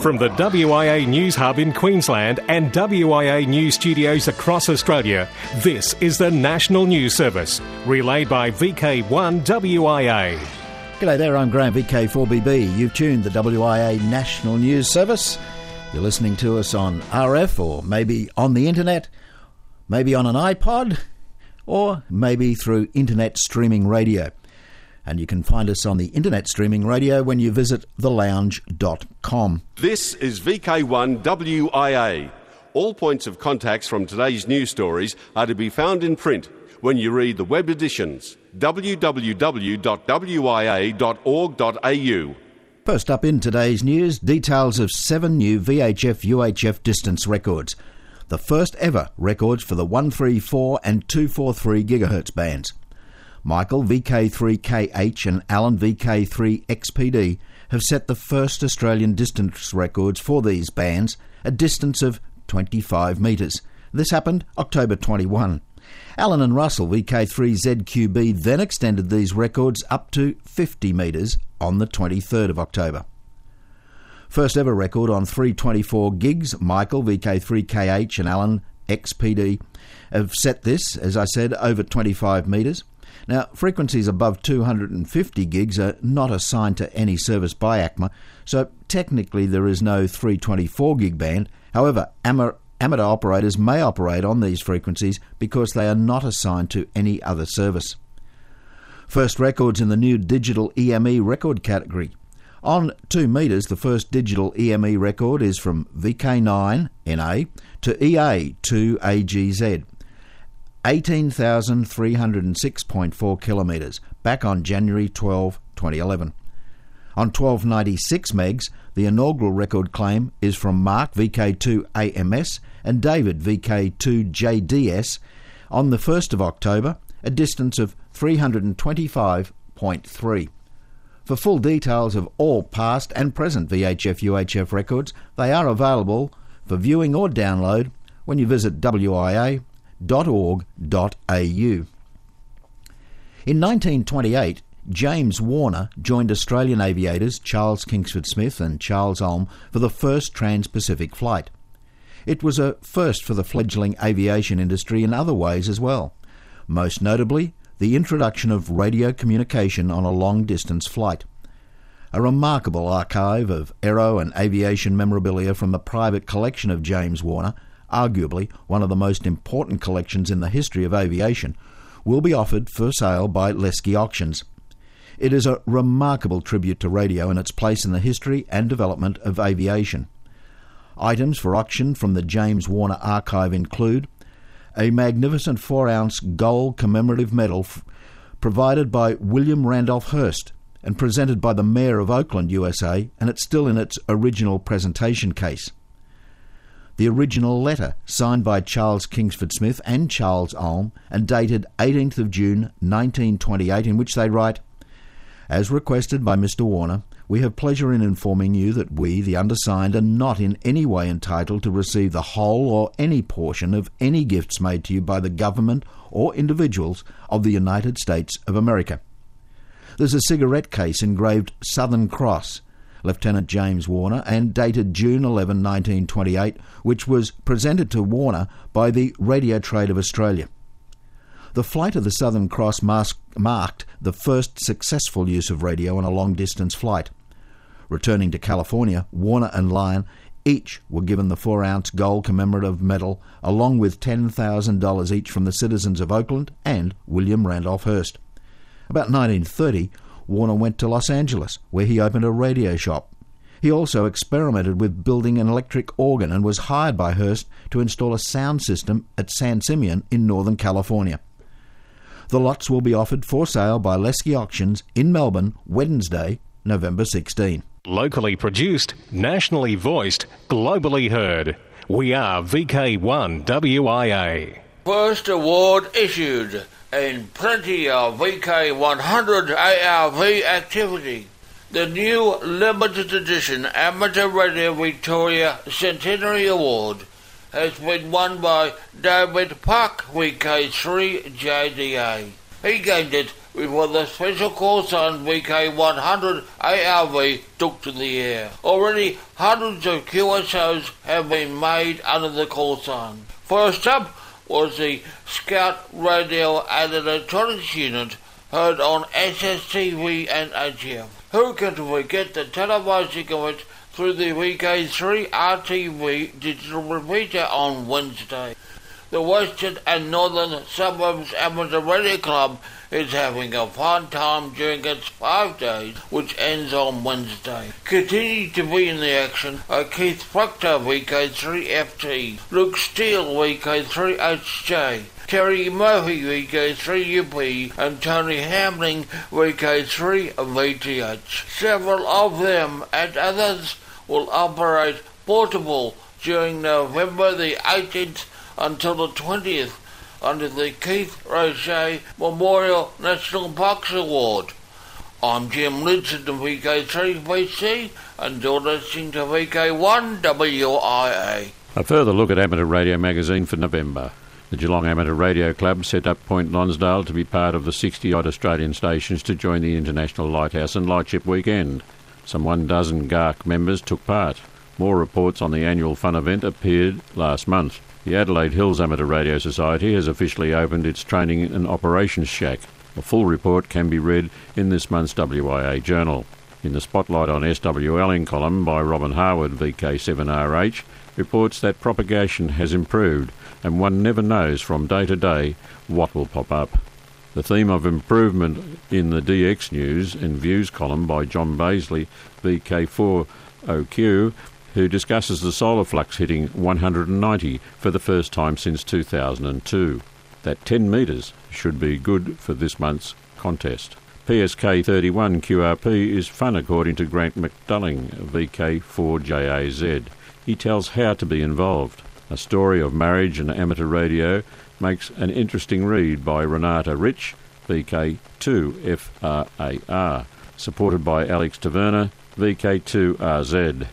From the WIA News Hub in Queensland and WIA News studios across Australia, this is the National News Service, relayed by VK1 WIA. G'day there, I'm Graham, VK4BB. You've tuned the WIA National News Service. You're listening to us on RF or maybe on the internet, maybe on an iPod, or maybe through internet streaming radio and you can find us on the internet streaming radio when you visit thelounge.com. This is VK1 WIA. All points of contacts from today's news stories are to be found in print when you read the web editions www.wia.org.au. First up in today's news, details of seven new VHF UHF distance records. The first ever records for the 134 and 243 GHz bands. Michael VK3KH and Alan VK3XPD have set the first Australian distance records for these bands, a distance of 25 metres. This happened October 21. Alan and Russell VK3ZQB then extended these records up to 50 metres on the 23rd of October. First ever record on 324 gigs, Michael VK3KH and Alan XPD have set this, as I said, over 25 metres. Now, frequencies above 250 gigs are not assigned to any service by ACMA, so technically there is no 324 gig band. However, amateur operators may operate on these frequencies because they are not assigned to any other service. First records in the new digital EME record category. On 2 metres, the first digital EME record is from VK9 NA to EA2AGZ. 18,306.4 kilometres, back on January 12, 2011. On 1296 megs, the inaugural record claim is from Mark VK2AMS and David VK2JDS on the 1st of October, a distance of 325.3. For full details of all past and present VHF UHF records, they are available for viewing or download when you visit WIA in 1928, James Warner joined Australian aviators Charles Kingsford Smith and Charles Ulm for the first Trans Pacific flight. It was a first for the fledgling aviation industry in other ways as well, most notably the introduction of radio communication on a long distance flight. A remarkable archive of aero and aviation memorabilia from the private collection of James Warner arguably one of the most important collections in the history of aviation, will be offered for sale by Leski Auctions. It is a remarkable tribute to radio and its place in the history and development of aviation. Items for auction from the James Warner archive include a magnificent 4 ounce gold commemorative medal f- provided by William Randolph Hearst and presented by the Mayor of Oakland, USA, and it's still in its original presentation case the original letter signed by Charles Kingsford Smith and Charles Ulm and dated 18th of June 1928 in which they write As requested by Mr Warner, we have pleasure in informing you that we, the undersigned, are not in any way entitled to receive the whole or any portion of any gifts made to you by the government or individuals of the United States of America. There's a cigarette case engraved Southern Cross Lieutenant James Warner, and dated June 11, 1928, which was presented to Warner by the Radio Trade of Australia. The flight of the Southern Cross marked the first successful use of radio on a long distance flight. Returning to California, Warner and Lyon each were given the 4 ounce gold commemorative medal, along with $10,000 each from the citizens of Oakland and William Randolph Hearst. About 1930, Warner went to Los Angeles, where he opened a radio shop. He also experimented with building an electric organ and was hired by Hearst to install a sound system at San Simeon in Northern California. The lots will be offered for sale by Leski Auctions in Melbourne Wednesday, November 16. Locally produced, nationally voiced, globally heard. We are VK1 WIA. First award issued and plenty of VK100 ARV activity. The new limited edition Amateur Radio Victoria Centenary Award has been won by David Puck, VK3 JDA. He gained it before the special sign VK100 ARV took to the air. Already hundreds of QSOs have been made under the call sign. First up was the Scout Radio and Electronics Unit heard on SSTV and AGF. Who can forget the televising of it through the VK3 RTV digital repeater on Wednesday? The Western and Northern Suburbs Amateur Radio Club is having a fun time during its five days, which ends on Wednesday. Continue to be in the action are Keith Proctor, VK3FT, Luke Steele, VK3HJ, Terry Murphy, VK3UP, and Tony Hamling, VK3VTH. Several of them and others will operate portable during November the 18th until the 20th under the Keith Roget Memorial National Box Award. I'm Jim Linton of VK3BC and you're listening to VK1WIA. A further look at Amateur Radio magazine for November. The Geelong Amateur Radio Club set up Point Lonsdale to be part of the 60 odd Australian stations to join the International Lighthouse and Lightship Weekend. Some one dozen GARC members took part. More reports on the annual fun event appeared last month. The Adelaide Hills Amateur Radio Society has officially opened its training and operations shack. A full report can be read in this month's WIA Journal. In the Spotlight on SWLing column by Robin Harwood, VK7RH, reports that propagation has improved and one never knows from day to day what will pop up. The theme of improvement in the DX News and Views column by John Bazley, VK4OQ, who discusses the solar flux hitting 190 for the first time since 2002. That 10 metres should be good for this month's contest. PSK 31 QRP is fun according to Grant McDuling, VK4JAZ. He tells how to be involved. A story of marriage and amateur radio makes an interesting read by Renata Rich, VK2FRAR, supported by Alex Taverna, VK2RZ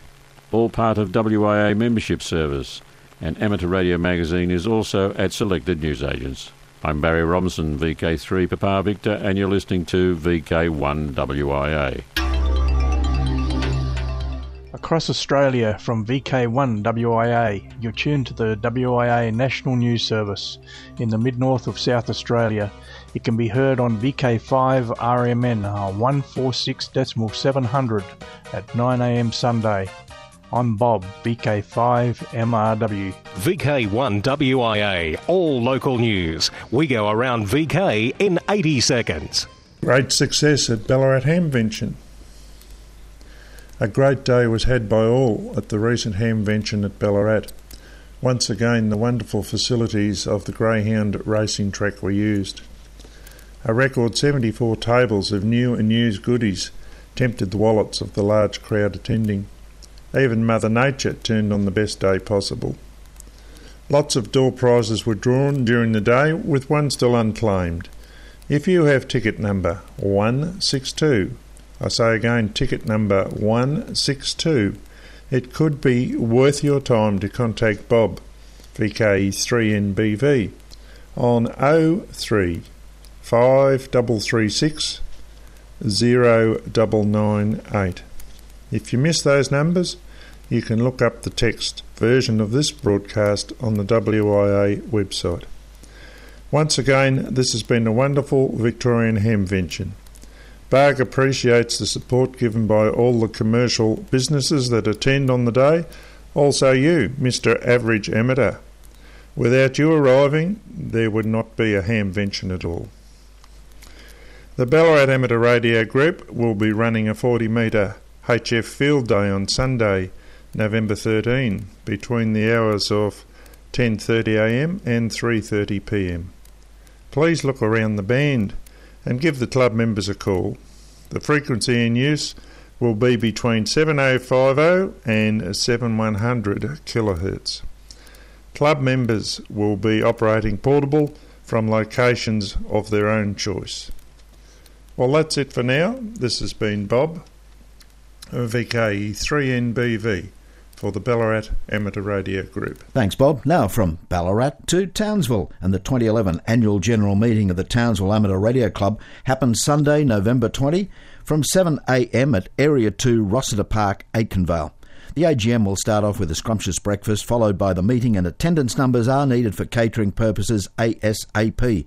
all part of WIA membership service, and Amateur Radio Magazine is also at selected newsagents. I'm Barry Robinson, VK3 Papa Victor, and you're listening to VK1 WIA. Across Australia from VK1 WIA, you're tuned to the WIA National News Service in the mid north of South Australia. It can be heard on VK5 RMN uh, 146.700 at 9am Sunday. I'm Bob, VK5MRW. VK1WIA, all local news. We go around VK in 80 seconds. Great success at Ballarat Hamvention. A great day was had by all at the recent Hamvention at Ballarat. Once again, the wonderful facilities of the Greyhound racing track were used. A record 74 tables of new and used goodies tempted the wallets of the large crowd attending. Even Mother Nature turned on the best day possible. Lots of door prizes were drawn during the day, with one still unclaimed. If you have ticket number 162, I say again, ticket number 162, it could be worth your time to contact Bob, VK3NBV, on 03 5336 0998. If you miss those numbers, you can look up the text version of this broadcast on the WIA website. Once again, this has been a wonderful Victorian Hamvention. BARG appreciates the support given by all the commercial businesses that attend on the day, also you, Mr. Average Amateur. Without you arriving, there would not be a Hamvention at all. The Ballarat Amateur Radio Group will be running a 40 metre HF Field Day on Sunday, November 13, between the hours of 10.30am and 3.30pm. Please look around the band and give the club members a call. The frequency in use will be between 7050 and 7100 kHz. Club members will be operating portable from locations of their own choice. Well, that's it for now. This has been Bob, VK3NBV for the Ballarat Amateur Radio Group. Thanks, Bob. Now from Ballarat to Townsville, and the 2011 annual general meeting of the Townsville Amateur Radio Club happens Sunday, November 20, from 7am at Area 2 Rossiter Park, Aitkenvale. The AGM will start off with a scrumptious breakfast, followed by the meeting, and attendance numbers are needed for catering purposes ASAP.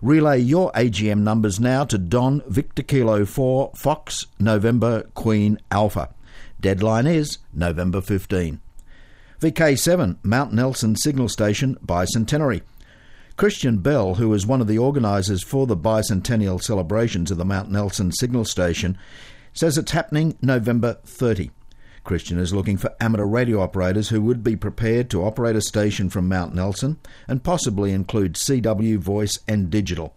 Relay your AGM numbers now to Don Victor Kilo 4 Fox November Queen Alpha. Deadline is November 15. VK7 Mount Nelson Signal Station Bicentenary. Christian Bell, who is one of the organisers for the bicentennial celebrations of the Mount Nelson Signal Station, says it's happening November 30. Christian is looking for amateur radio operators who would be prepared to operate a station from Mount Nelson and possibly include CW, voice, and digital.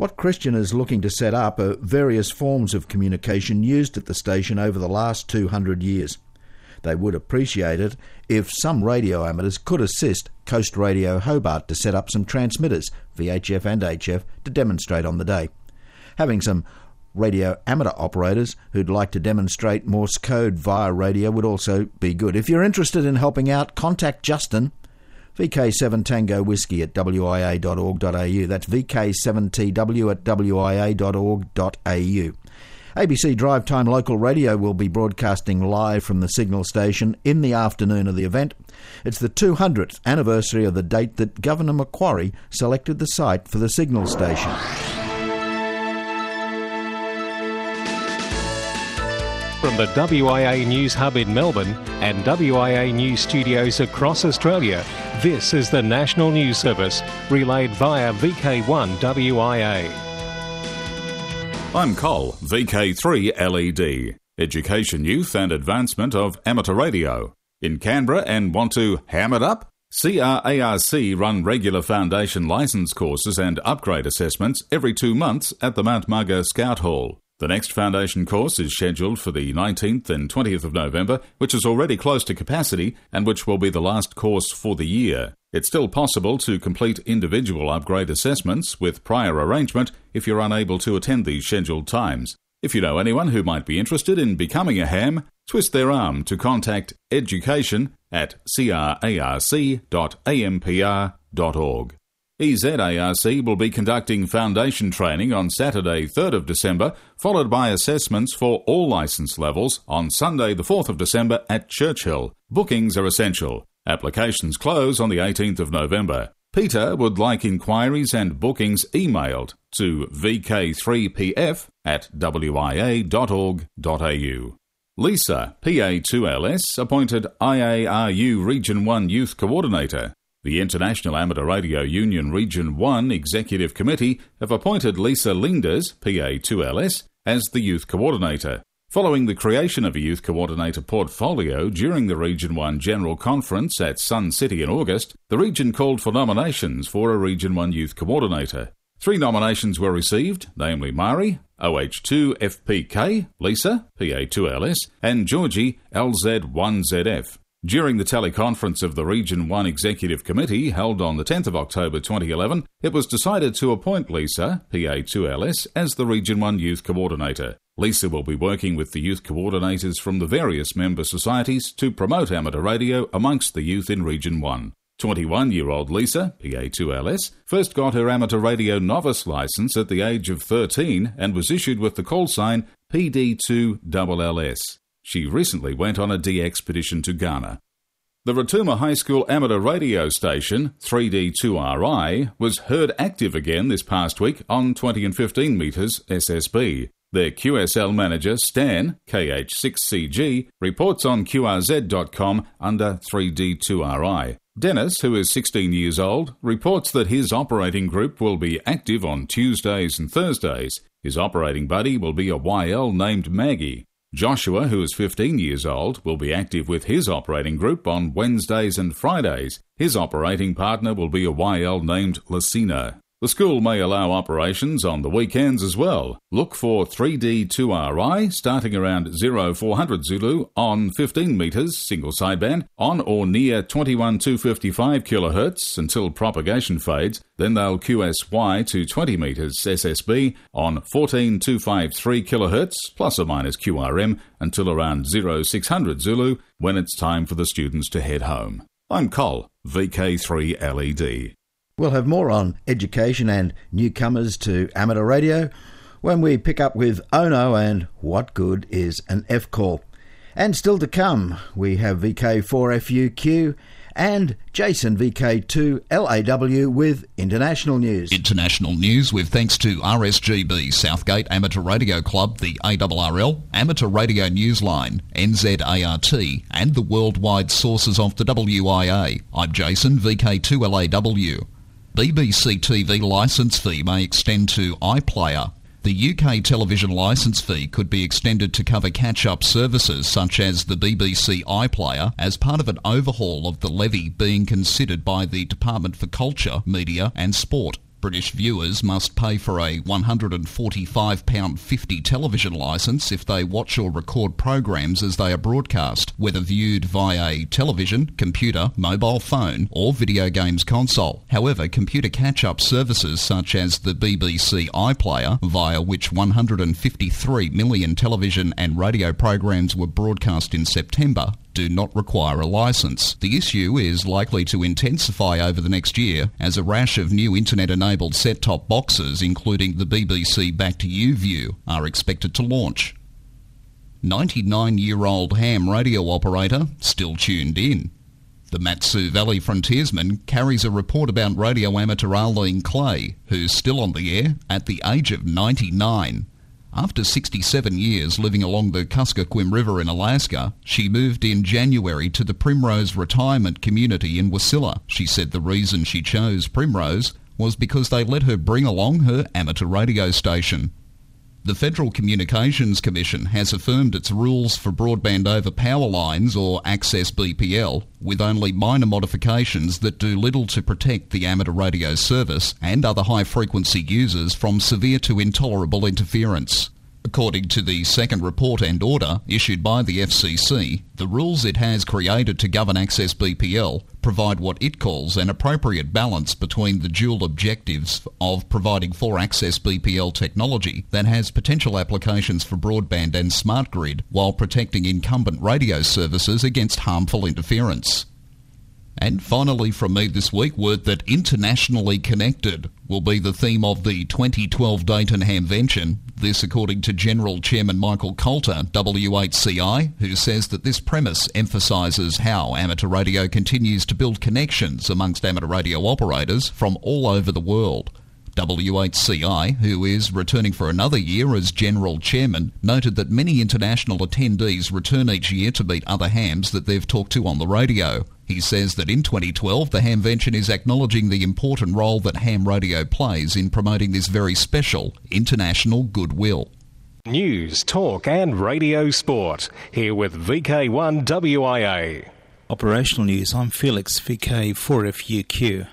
What Christian is looking to set up are various forms of communication used at the station over the last 200 years. They would appreciate it if some radio amateurs could assist Coast Radio Hobart to set up some transmitters, VHF and HF, to demonstrate on the day. Having some radio amateur operators who'd like to demonstrate Morse code via radio would also be good. If you're interested in helping out, contact Justin. VK7 Tango Whiskey at wia.org.au. That's VK7TW at wia.org.au. ABC Drive Time Local Radio will be broadcasting live from the signal station in the afternoon of the event. It's the 200th anniversary of the date that Governor Macquarie selected the site for the signal station. From the WIA News Hub in Melbourne and WIA News studios across Australia, this is the National News Service, relayed via VK1 WIA. I'm Cole, VK3 LED, Education, Youth and Advancement of Amateur Radio. In Canberra and want to ham it up? CRARC run regular foundation license courses and upgrade assessments every two months at the Mount Margot Scout Hall. The next foundation course is scheduled for the 19th and 20th of November, which is already close to capacity and which will be the last course for the year. It's still possible to complete individual upgrade assessments with prior arrangement if you're unable to attend these scheduled times. If you know anyone who might be interested in becoming a ham, twist their arm to contact education at crarc.ampr.org. EZARC will be conducting foundation training on Saturday, 3rd of December, followed by assessments for all licence levels on Sunday, the 4th of December at Churchill. Bookings are essential. Applications close on the 18th of November. Peter would like inquiries and bookings emailed to vk3pf at wia.org.au. Lisa, PA2LS, appointed IARU Region 1 Youth Coordinator. The International Amateur Radio Union Region 1 Executive Committee have appointed Lisa Leenders, PA2LS, as the Youth Coordinator. Following the creation of a Youth Coordinator portfolio during the Region 1 General Conference at Sun City in August, the region called for nominations for a Region 1 Youth Coordinator. Three nominations were received, namely Mari, OH2FPK, Lisa, PA2LS, and Georgie, LZ1ZF. During the teleconference of the Region 1 Executive Committee held on the 10th of October 2011, it was decided to appoint Lisa, PA2LS, as the Region 1 Youth Coordinator. Lisa will be working with the youth coordinators from the various member societies to promote amateur radio amongst the youth in Region 1. 21 year old Lisa, PA2LS, first got her amateur radio novice license at the age of 13 and was issued with the call sign PD2LLS. She recently went on a a D expedition to Ghana. The Rotuma High School amateur radio station, 3D2RI, was heard active again this past week on 20 and 15 metres SSB. Their QSL manager, Stan, KH6CG, reports on QRZ.com under 3D2RI. Dennis, who is 16 years old, reports that his operating group will be active on Tuesdays and Thursdays. His operating buddy will be a YL named Maggie. Joshua, who is 15 years old, will be active with his operating group on Wednesdays and Fridays. His operating partner will be a YL named Lucina. The school may allow operations on the weekends as well. Look for 3D2RI starting around 0400 Zulu on 15 metres single sideband on or near 21255 kHz until propagation fades. Then they'll QSY to 20 metres SSB on 14253 kHz plus or minus QRM until around 0600 Zulu when it's time for the students to head home. I'm Col, VK3 LED. We'll have more on education and newcomers to amateur radio when we pick up with Onno and What Good is an F Call. And still to come, we have VK4FUQ and Jason VK2 LAW with international news. International news with thanks to RSGB Southgate Amateur Radio Club, the ARRL, Amateur Radio Newsline, NZART, and the worldwide sources of the WIA. I'm Jason VK2 LAW. BBC TV licence fee may extend to iPlayer. The UK television licence fee could be extended to cover catch-up services such as the BBC iPlayer as part of an overhaul of the levy being considered by the Department for Culture, Media and Sport. British viewers must pay for a £145.50 television licence if they watch or record programs as they are broadcast, whether viewed via a television, computer, mobile phone, or video games console. However, computer catch-up services such as the BBC iPlayer, via which 153 million television and radio programs were broadcast in September, do not require a license. The issue is likely to intensify over the next year as a rash of new internet enabled set top boxes, including the BBC Back to You View, are expected to launch. 99 year old ham radio operator still tuned in. The Mat-Su Valley frontiersman carries a report about radio amateur Arlene Clay, who's still on the air at the age of 99. After 67 years living along the Kuskokwim River in Alaska, she moved in January to the Primrose Retirement Community in Wasilla. She said the reason she chose Primrose was because they let her bring along her amateur radio station. The Federal Communications Commission has affirmed its rules for broadband over power lines or access BPL with only minor modifications that do little to protect the amateur radio service and other high frequency users from severe to intolerable interference. According to the second report and order issued by the FCC, the rules it has created to govern access BPL provide what it calls an appropriate balance between the dual objectives of providing for access BPL technology that has potential applications for broadband and smart grid while protecting incumbent radio services against harmful interference. And finally, from me this week, word that internationally connected will be the theme of the 2012 Dayton Hamvention. This, according to General Chairman Michael Kalter, W8CI, who says that this premise emphasises how amateur radio continues to build connections amongst amateur radio operators from all over the world. W8CI, who is returning for another year as General Chairman, noted that many international attendees return each year to meet other hams that they've talked to on the radio. He says that in 2012, the Hamvention is acknowledging the important role that ham radio plays in promoting this very special international goodwill. News, talk, and radio sport. Here with VK1 WIA. Operational news. I'm Felix VK4FUQ.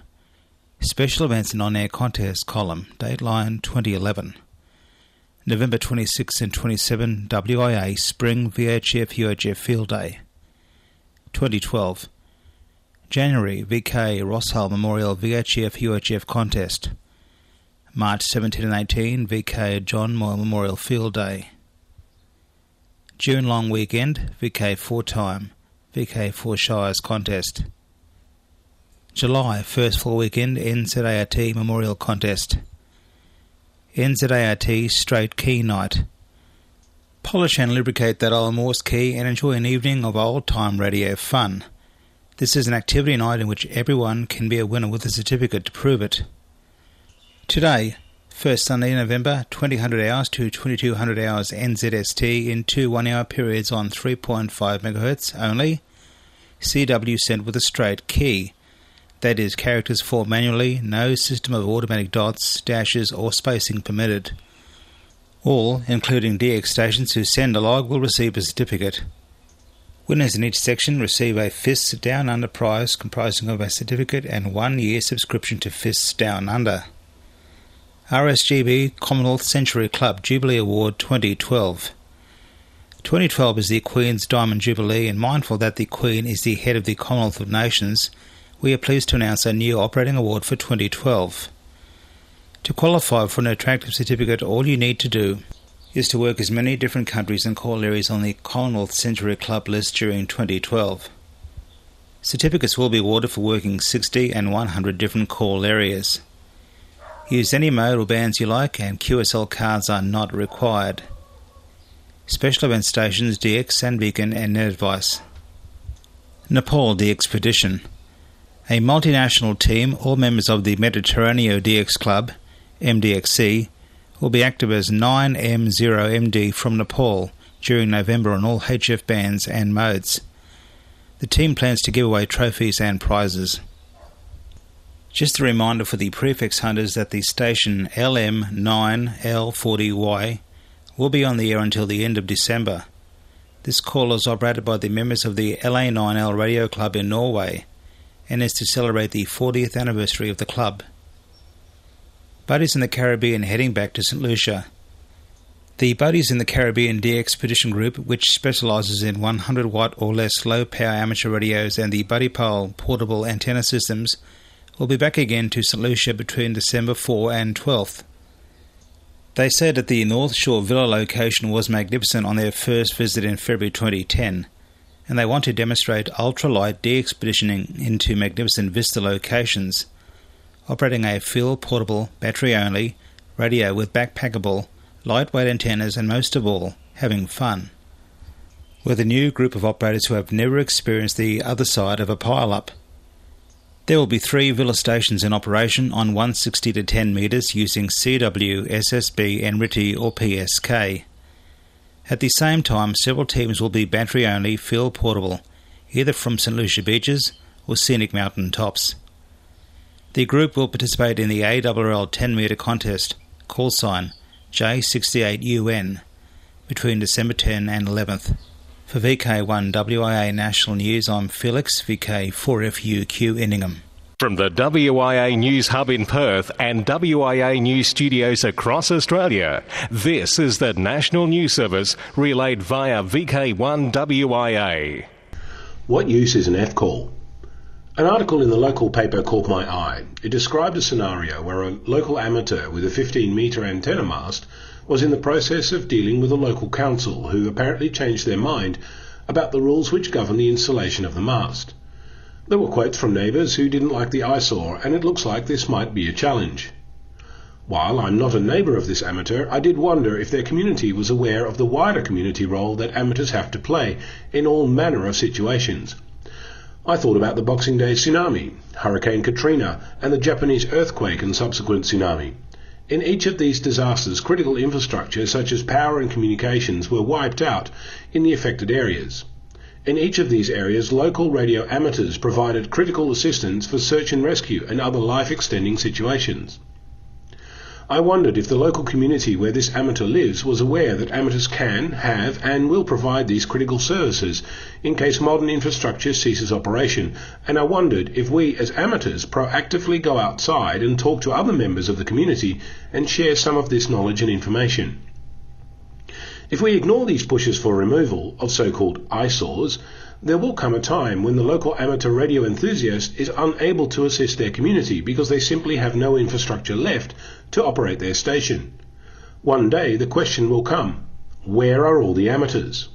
Special events and on-air contest column. Dateline 2011. November 26 and 27 WIA Spring VHF UHF Field Day. 2012. January VK Ross Hull Memorial VHF UHF Contest. March 17 and 18 VK John Moyle Memorial Field Day. June long weekend VK Four Time VK Four Shires Contest. July first full weekend NZART Memorial Contest. NZART Straight Key Night. Polish and lubricate that old Morse key and enjoy an evening of old time radio fun. This is an activity night in which everyone can be a winner with a certificate to prove it. Today, first Sunday in November, 2000 hours to 2200 hours NZST in two one hour periods on 3.5 MHz only. CW sent with a straight key. That is, characters formed manually, no system of automatic dots, dashes, or spacing permitted. All, including DX stations who send a log, will receive a certificate. Winners in each section receive a Fists Down Under prize comprising of a certificate and one year subscription to Fists Down Under. RSGB Commonwealth Century Club Jubilee Award 2012. 2012 is the Queen's Diamond Jubilee, and mindful that the Queen is the head of the Commonwealth of Nations, we are pleased to announce a new operating award for 2012. To qualify for an attractive certificate, all you need to do is to work as many different countries and call areas on the Commonwealth Century Club list during 2012. Certificates will be awarded for working 60 and 100 different call areas. Use any mode or bands you like, and QSL cards are not required. Special event stations DX and Beacon and Net Advice. Nepal the Expedition. A multinational team, all members of the Mediterraneo DX Club, MDXC, will be active as 9M0MD from Nepal during November on all HF bands and modes. The team plans to give away trophies and prizes. Just a reminder for the prefix hunters that the station LM9L40Y will be on the air until the end of December. This call is operated by the members of the LA9L Radio Club in Norway and is to celebrate the 40th anniversary of the club. Buddies in the Caribbean heading back to St. Lucia. The Buddies in the Caribbean D Expedition Group, which specialises in 100 watt or less low power amateur radios and the Buddy Pole portable antenna systems, will be back again to St. Lucia between December 4 and 12th. They said that the North Shore Villa location was magnificent on their first visit in February 2010, and they want to demonstrate ultralight de-expeditioning into magnificent Vista locations, operating a field portable, battery only, radio with backpackable, lightweight antennas, and most of all, having fun. With a new group of operators who have never experienced the other side of a pile up. There will be three Villa stations in operation on 160 to 10 metres using CW, SSB, NRITI or PSK. At the same time, several teams will be battery only, field portable, either from St Lucia beaches or scenic mountain tops. The group will participate in the ARRL 10 metre contest, call sign J68UN, between December 10 and 11th. For VK1 WIA National News, I'm Felix, VK4FUQ in Ingham. From the WIA News Hub in Perth and WIA News Studios across Australia, this is the National News Service relayed via VK1 WIA. What use is an F call? An article in the local paper caught my eye. It described a scenario where a local amateur with a 15 metre antenna mast was in the process of dealing with a local council who apparently changed their mind about the rules which govern the installation of the mast. There were quotes from neighbours who didn't like the eyesore, and it looks like this might be a challenge. While I'm not a neighbour of this amateur, I did wonder if their community was aware of the wider community role that amateurs have to play in all manner of situations. I thought about the Boxing Day tsunami, Hurricane Katrina, and the Japanese earthquake and subsequent tsunami. In each of these disasters, critical infrastructure such as power and communications were wiped out in the affected areas. In each of these areas, local radio amateurs provided critical assistance for search and rescue and other life extending situations. I wondered if the local community where this amateur lives was aware that amateurs can, have, and will provide these critical services in case modern infrastructure ceases operation, and I wondered if we as amateurs proactively go outside and talk to other members of the community and share some of this knowledge and information. If we ignore these pushes for removal of so-called eyesores, there will come a time when the local amateur radio enthusiast is unable to assist their community because they simply have no infrastructure left to operate their station. One day the question will come, where are all the amateurs?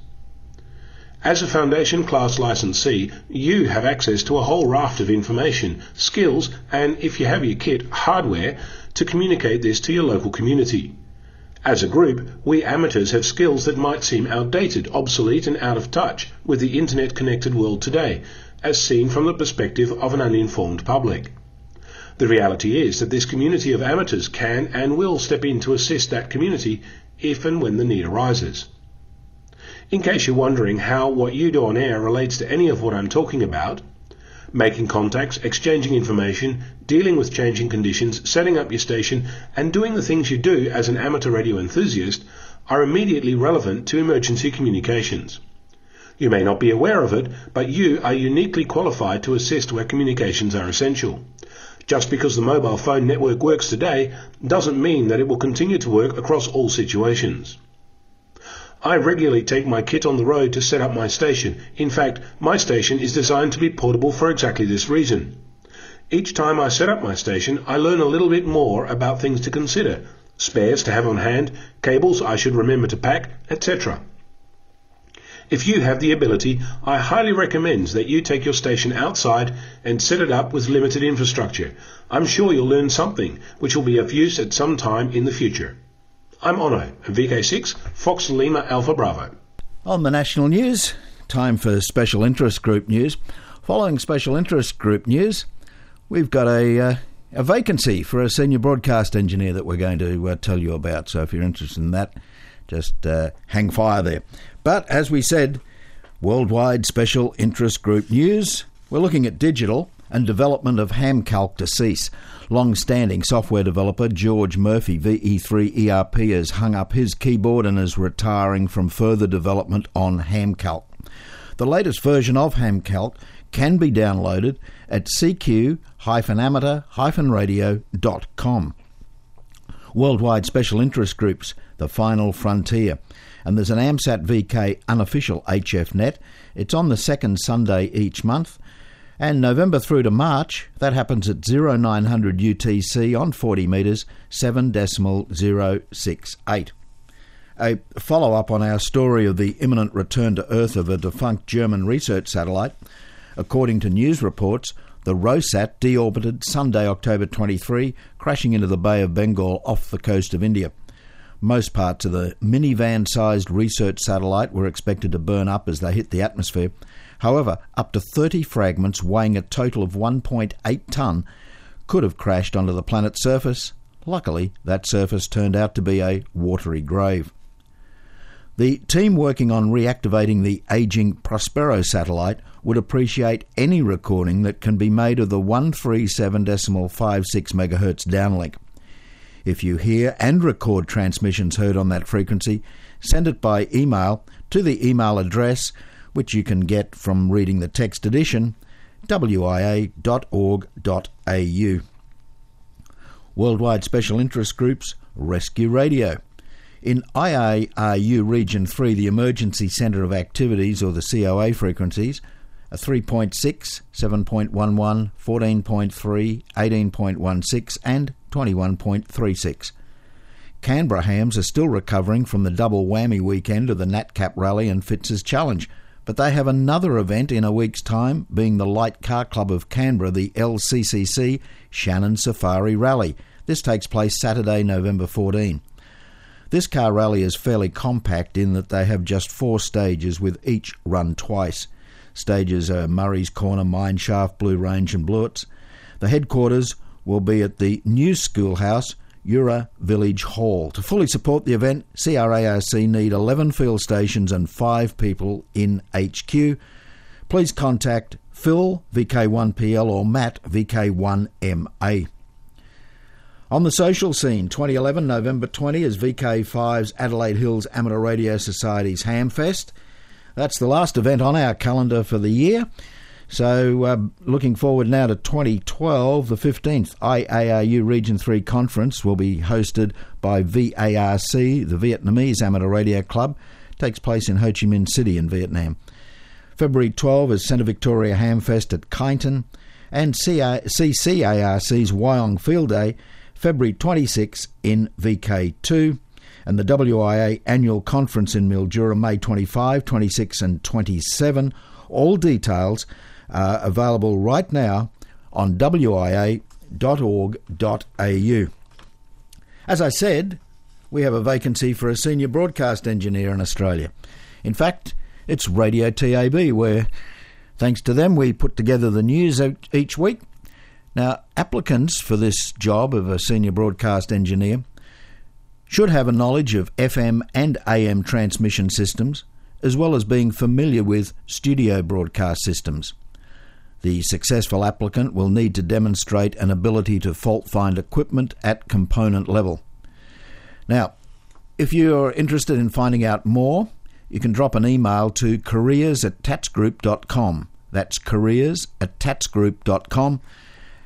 As a Foundation Class licensee, you have access to a whole raft of information, skills, and if you have your kit, hardware, to communicate this to your local community. As a group, we amateurs have skills that might seem outdated, obsolete, and out of touch with the internet connected world today, as seen from the perspective of an uninformed public. The reality is that this community of amateurs can and will step in to assist that community if and when the need arises. In case you're wondering how what you do on air relates to any of what I'm talking about, making contacts, exchanging information, dealing with changing conditions, setting up your station, and doing the things you do as an amateur radio enthusiast are immediately relevant to emergency communications. You may not be aware of it, but you are uniquely qualified to assist where communications are essential. Just because the mobile phone network works today doesn't mean that it will continue to work across all situations. I regularly take my kit on the road to set up my station. In fact, my station is designed to be portable for exactly this reason. Each time I set up my station, I learn a little bit more about things to consider, spares to have on hand, cables I should remember to pack, etc. If you have the ability, I highly recommend that you take your station outside and set it up with limited infrastructure. I'm sure you'll learn something which will be of use at some time in the future. I'm Onno, VK6, Fox Lima Alpha Bravo. On the national news, time for special interest group news. Following special interest group news, we've got a, uh, a vacancy for a senior broadcast engineer that we're going to uh, tell you about. So if you're interested in that, just uh, hang fire there. But as we said, worldwide special interest group news. We're looking at digital and development of Hamcalc to cease. Long standing software developer George Murphy, VE3 ERP, has hung up his keyboard and is retiring from further development on Hamcalc. The latest version of Hamcalc can be downloaded at cq-amateur-radio.com. Worldwide Special Interest Groups, The Final Frontier. And there's an AMSAT VK unofficial HFnet. It's on the second Sunday each month. And November through to March, that happens at 0900 UTC on 40 metres, 7.068. A follow up on our story of the imminent return to Earth of a defunct German research satellite. According to news reports, the ROSAT deorbited Sunday, October 23, crashing into the Bay of Bengal off the coast of India. Most parts of the minivan sized research satellite were expected to burn up as they hit the atmosphere. However, up to 30 fragments weighing a total of 1.8 tonne could have crashed onto the planet's surface. Luckily, that surface turned out to be a watery grave. The team working on reactivating the aging Prospero satellite would appreciate any recording that can be made of the 137.56 MHz downlink. If you hear and record transmissions heard on that frequency, send it by email to the email address which you can get from reading the text edition wia.org.au. Worldwide Special Interest Groups Rescue Radio. In IARU Region 3, the Emergency Centre of Activities, or the COA frequencies, are 3.6, 7.11, 14.3, 18.16, and 21.36. Canberra hams are still recovering from the double whammy weekend of the NatCap Rally and Fitz's Challenge, but they have another event in a week's time, being the Light Car Club of Canberra, the LCCC Shannon Safari Rally. This takes place Saturday, November 14. This car rally is fairly compact in that they have just four stages with each run twice. Stages are Murray's Corner, Mineshaft, Blue Range, and Blewitts. The headquarters will be at the new schoolhouse, Eura Village Hall. To fully support the event, CRARC need 11 field stations and 5 people in HQ. Please contact Phil, VK1PL, or Matt, VK1MA. On the social scene, 2011, November 20, is VK5's Adelaide Hills Amateur Radio Society's Hamfest. That's the last event on our calendar for the year. So, uh, looking forward now to 2012, the 15th IARU Region 3 conference will be hosted by VARC, the Vietnamese Amateur Radio Club. It takes place in Ho Chi Minh City in Vietnam. February 12 is Centre Victoria Hamfest at Kyneton, and CCARC's Wyong Field Day February 26 in VK2, and the WIA annual conference in Mildura May 25, 26, and 27. All details are available right now on wia.org.au. As I said, we have a vacancy for a senior broadcast engineer in Australia. In fact, it's Radio TAB, where, thanks to them, we put together the news each week now, applicants for this job of a senior broadcast engineer should have a knowledge of FM and AM transmission systems, as well as being familiar with studio broadcast systems. The successful applicant will need to demonstrate an ability to fault find equipment at component level. Now, if you are interested in finding out more, you can drop an email to careers at tattsgroup.com. That's careers at tattsgroup.com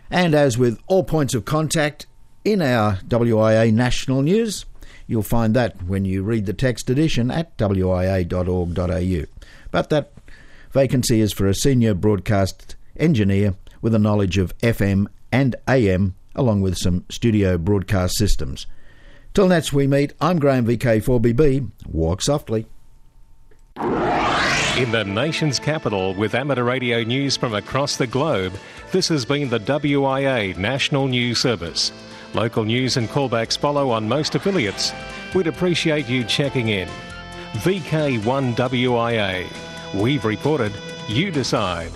And as with all points of contact in our WIA national news, you'll find that when you read the text edition at wia.org.au. But that vacancy is for a senior broadcast engineer with a knowledge of FM and AM, along with some studio broadcast systems. Till next we meet, I'm Graham VK4BB. Walk softly. In the nation's capital, with amateur radio news from across the globe, this has been the WIA National News Service. Local news and callbacks follow on most affiliates. We'd appreciate you checking in. VK1WIA. We've reported, you decide.